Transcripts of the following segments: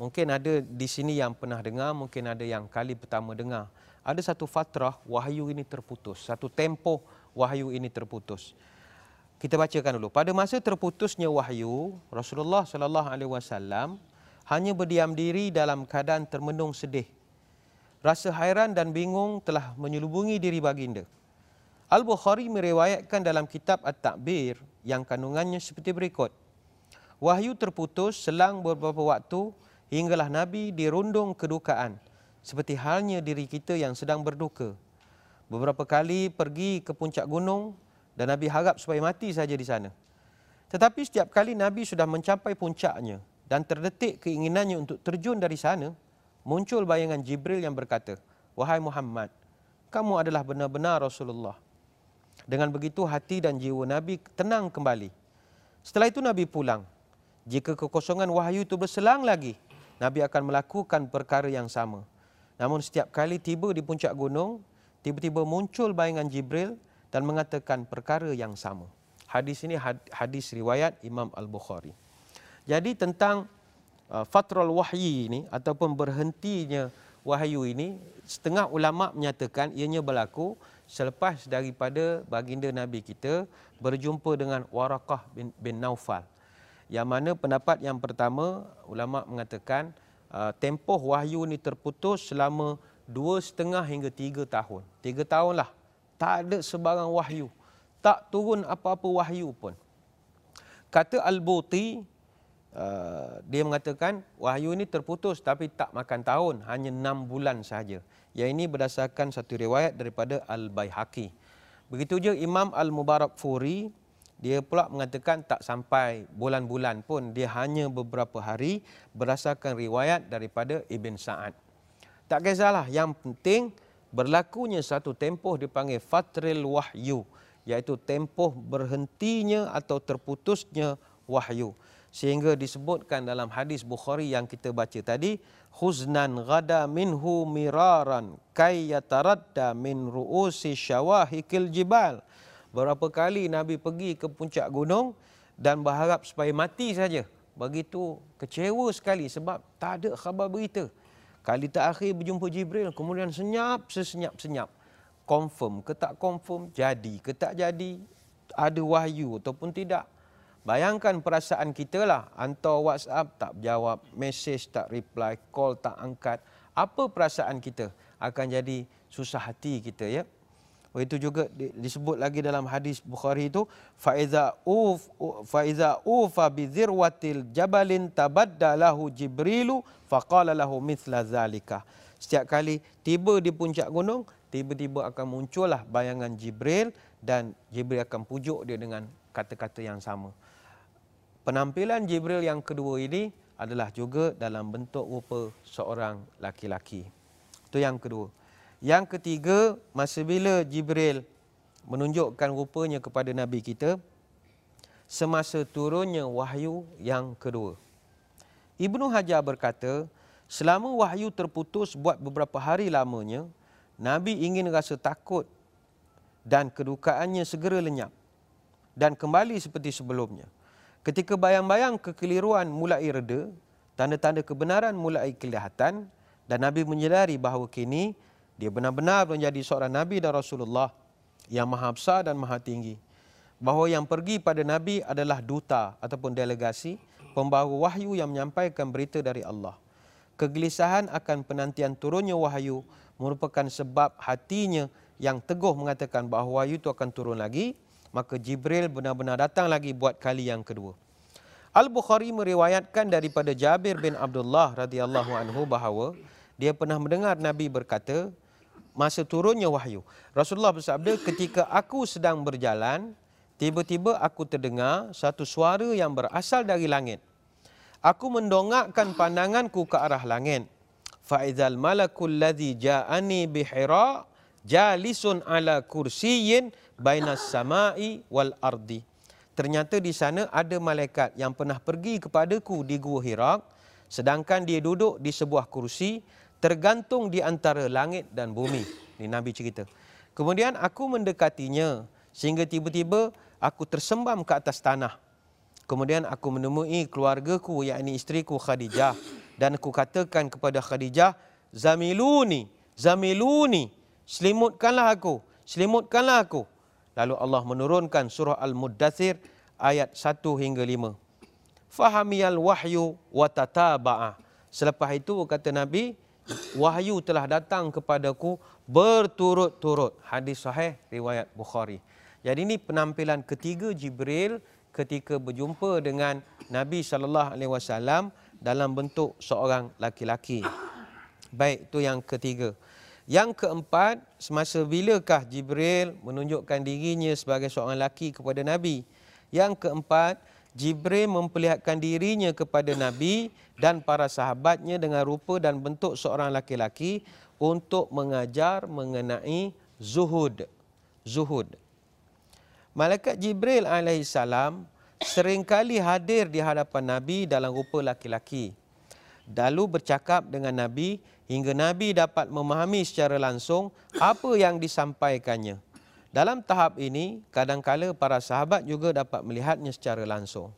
Mungkin ada di sini yang pernah dengar, mungkin ada yang kali pertama dengar. Ada satu fatrah wahyu ini terputus, satu tempoh wahyu ini terputus. Kita bacakan dulu. Pada masa terputusnya wahyu, Rasulullah sallallahu alaihi wasallam hanya berdiam diri dalam keadaan termenung sedih. Rasa hairan dan bingung telah menyelubungi diri baginda. Al-Bukhari meriwayatkan dalam kitab At-Takbir yang kandungannya seperti berikut. Wahyu terputus selang beberapa waktu hinggalah Nabi dirundung kedukaan seperti halnya diri kita yang sedang berduka. Beberapa kali pergi ke puncak gunung dan Nabi harap supaya mati saja di sana. Tetapi setiap kali Nabi sudah mencapai puncaknya dan terdetik keinginannya untuk terjun dari sana, muncul bayangan Jibril yang berkata, Wahai Muhammad, kamu adalah benar-benar Rasulullah. Dengan begitu hati dan jiwa Nabi tenang kembali. Setelah itu Nabi pulang. Jika kekosongan wahyu itu berselang lagi, Nabi akan melakukan perkara yang sama. Namun setiap kali tiba di puncak gunung, tiba-tiba muncul bayangan Jibril dan mengatakan perkara yang sama. Hadis ini hadis riwayat Imam Al-Bukhari. Jadi tentang uh, fatrul wahyi ini ataupun berhentinya wahyu ini, setengah ulama menyatakan ianya berlaku selepas daripada baginda Nabi kita berjumpa dengan Warakah bin, bin Naufal yang mana pendapat yang pertama ulama mengatakan uh, tempoh wahyu ini terputus selama dua setengah hingga tiga tahun. Tiga tahun lah. Tak ada sebarang wahyu. Tak turun apa-apa wahyu pun. Kata Al-Buti, uh, dia mengatakan wahyu ini terputus tapi tak makan tahun. Hanya enam bulan sahaja. Yang ini berdasarkan satu riwayat daripada Al-Bayhaqi. Begitu juga Imam Al-Mubarak Furi, dia pula mengatakan tak sampai bulan-bulan pun dia hanya beberapa hari berdasarkan riwayat daripada Ibn Sa'ad. Tak kisahlah yang penting berlakunya satu tempoh dipanggil fatril wahyu iaitu tempoh berhentinya atau terputusnya wahyu sehingga disebutkan dalam hadis Bukhari yang kita baca tadi huznan ghada minhu miraran kay yataradda min ru'usi syawahikil jibal Berapa kali Nabi pergi ke puncak gunung dan berharap supaya mati saja. Begitu kecewa sekali sebab tak ada khabar berita. Kali terakhir berjumpa Jibril, kemudian senyap sesenyap-senyap. Confirm ke tak confirm, jadi ke tak jadi, ada wahyu ataupun tidak. Bayangkan perasaan kita lah, hantar WhatsApp tak jawab, message tak reply, call tak angkat. Apa perasaan kita? Akan jadi susah hati kita ya. Itu juga disebut lagi dalam hadis Bukhari itu faiza uf faiza ufa bi dzirwatil jabalin tabaddalahu jibrilu faqala lahu mithla zalika. Setiap kali tiba di puncak gunung, tiba-tiba akan muncullah bayangan Jibril dan Jibril akan pujuk dia dengan kata-kata yang sama. Penampilan Jibril yang kedua ini adalah juga dalam bentuk rupa seorang laki-laki. Itu yang kedua. Yang ketiga, masa bila Jibril menunjukkan rupanya kepada Nabi kita, semasa turunnya wahyu yang kedua. Ibnu Hajar berkata, selama wahyu terputus buat beberapa hari lamanya, Nabi ingin rasa takut dan kedukaannya segera lenyap dan kembali seperti sebelumnya. Ketika bayang-bayang kekeliruan mulai reda, tanda-tanda kebenaran mulai kelihatan dan Nabi menyedari bahawa kini dia benar-benar menjadi seorang Nabi dan Rasulullah yang maha besar dan maha tinggi. Bahawa yang pergi pada Nabi adalah duta ataupun delegasi, pembawa wahyu yang menyampaikan berita dari Allah. Kegelisahan akan penantian turunnya wahyu merupakan sebab hatinya yang teguh mengatakan bahawa wahyu itu akan turun lagi, maka Jibril benar-benar datang lagi buat kali yang kedua. Al-Bukhari meriwayatkan daripada Jabir bin Abdullah radhiyallahu anhu bahawa dia pernah mendengar Nabi berkata, masa turunnya wahyu. Rasulullah bersabda, ketika aku sedang berjalan, tiba-tiba aku terdengar satu suara yang berasal dari langit. Aku mendongakkan pandanganku ke arah langit. Fa'idhal malakul ladhi ja'ani bihira jalisun ala kursiyin bainas samai wal ardi. Ternyata di sana ada malaikat yang pernah pergi kepadaku di Gua Hira sedangkan dia duduk di sebuah kursi tergantung di antara langit dan bumi. Ini Nabi cerita. Kemudian aku mendekatinya sehingga tiba-tiba aku tersembam ke atas tanah. Kemudian aku menemui keluargaku yakni isteriku Khadijah dan aku katakan kepada Khadijah, zamiluni, zamiluni, selimutkanlah aku, selimutkanlah aku. Lalu Allah menurunkan surah Al-Muddathir ayat 1 hingga 5. Fahamiyal wahyu wa tataba'a. Selepas itu kata Nabi, wahyu telah datang kepadaku berturut-turut. Hadis sahih riwayat Bukhari. Jadi ini penampilan ketiga Jibril ketika berjumpa dengan Nabi sallallahu alaihi wasallam dalam bentuk seorang laki-laki. Baik, itu yang ketiga. Yang keempat, semasa bilakah Jibril menunjukkan dirinya sebagai seorang laki kepada Nabi? Yang keempat, Jibril memperlihatkan dirinya kepada Nabi dan para sahabatnya dengan rupa dan bentuk seorang laki-laki untuk mengajar mengenai zuhud. Zuhud. Malaikat Jibril alaihissalam seringkali hadir di hadapan Nabi dalam rupa laki-laki. Lalu bercakap dengan Nabi hingga Nabi dapat memahami secara langsung apa yang disampaikannya. Dalam tahap ini, kadang-kala para sahabat juga dapat melihatnya secara langsung.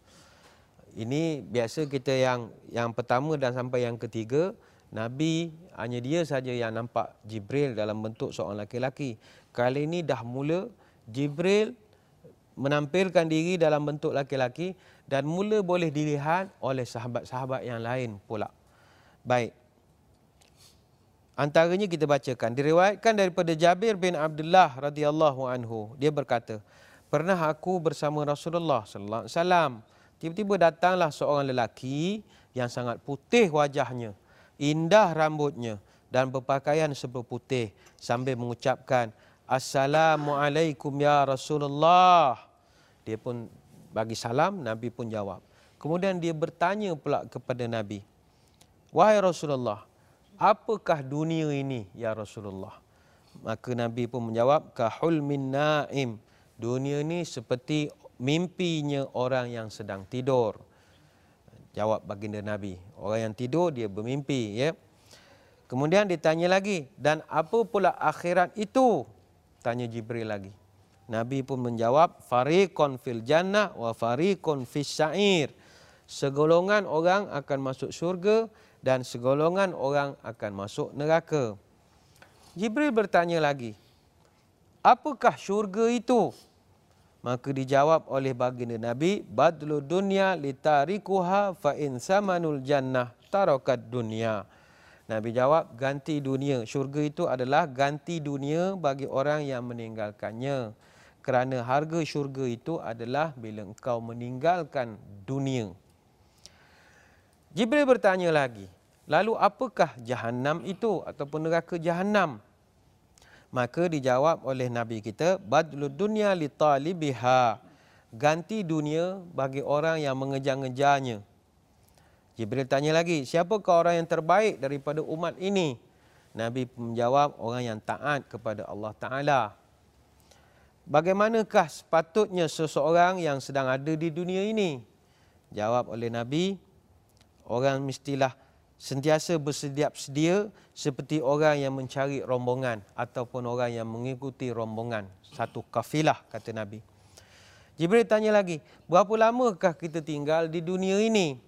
Ini biasa kita yang yang pertama dan sampai yang ketiga, Nabi hanya dia saja yang nampak Jibril dalam bentuk seorang laki-laki. Kali ini dah mula Jibril menampilkan diri dalam bentuk laki-laki dan mula boleh dilihat oleh sahabat-sahabat yang lain pula. Baik. Antaranya kita bacakan diriwayatkan daripada Jabir bin Abdullah radhiyallahu anhu. Dia berkata, "Pernah aku bersama Rasulullah sallallahu alaihi wasallam. Tiba-tiba datanglah seorang lelaki yang sangat putih wajahnya, indah rambutnya dan berpakaian serba putih sambil mengucapkan, Assalamualaikum ya Rasulullah. Dia pun bagi salam, Nabi pun jawab. Kemudian dia bertanya pula kepada Nabi. Wahai Rasulullah, apakah dunia ini ya Rasulullah? Maka Nabi pun menjawab, kahul min naim. Dunia ini seperti mimpinya orang yang sedang tidur. Jawab baginda Nabi. Orang yang tidur dia bermimpi. Ya? Kemudian ditanya lagi, dan apa pula akhirat itu? Tanya Jibril lagi. Nabi pun menjawab, Fariqon fil jannah wa fariqon fis sa'ir. Segolongan orang akan masuk syurga dan segolongan orang akan masuk neraka. Jibril bertanya lagi, apakah syurga itu? Maka dijawab oleh baginda Nabi, Badlu dunya litarikuha fa in samanul jannah tarakat dunya. Nabi jawab, ganti dunia. Syurga itu adalah ganti dunia bagi orang yang meninggalkannya. Kerana harga syurga itu adalah bila engkau meninggalkan dunia. Jibril bertanya lagi, lalu apakah jahanam itu ataupun neraka jahanam? Maka dijawab oleh Nabi kita, badlu dunya li talibiha. Ganti dunia bagi orang yang mengejar-ngejarnya. Jibril tanya lagi, siapakah orang yang terbaik daripada umat ini? Nabi menjawab, orang yang taat kepada Allah Ta'ala. Bagaimanakah sepatutnya seseorang yang sedang ada di dunia ini? Jawab oleh Nabi, orang mestilah sentiasa bersedia sedia seperti orang yang mencari rombongan ataupun orang yang mengikuti rombongan. Satu kafilah, kata Nabi. Jibril tanya lagi, berapa lamakah kita tinggal di dunia ini?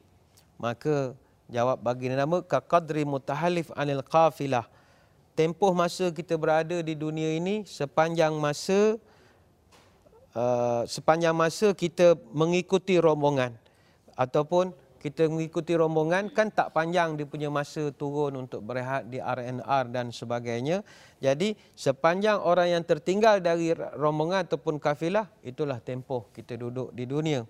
Maka jawab bagi nama kaqadri mutahalif anil qafilah. Tempoh masa kita berada di dunia ini sepanjang masa uh, sepanjang masa kita mengikuti rombongan ataupun kita mengikuti rombongan kan tak panjang dia punya masa turun untuk berehat di RNR dan sebagainya. Jadi sepanjang orang yang tertinggal dari rombongan ataupun kafilah itulah tempoh kita duduk di dunia.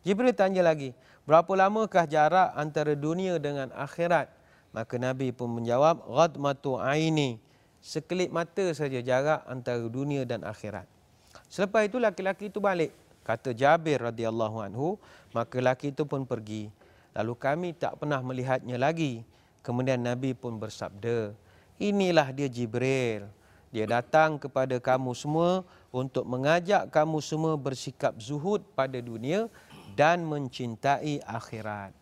Jibril tanya lagi, berapa lamakah jarak antara dunia dengan akhirat? Maka Nabi pun menjawab, ghadmatu aini. Sekelip mata saja jarak antara dunia dan akhirat. Selepas itu laki-laki itu balik. Kata Jabir radhiyallahu anhu, maka laki itu pun pergi. Lalu kami tak pernah melihatnya lagi. Kemudian Nabi pun bersabda, inilah dia Jibril. Dia datang kepada kamu semua untuk mengajak kamu semua bersikap zuhud pada dunia dan mencintai akhirat.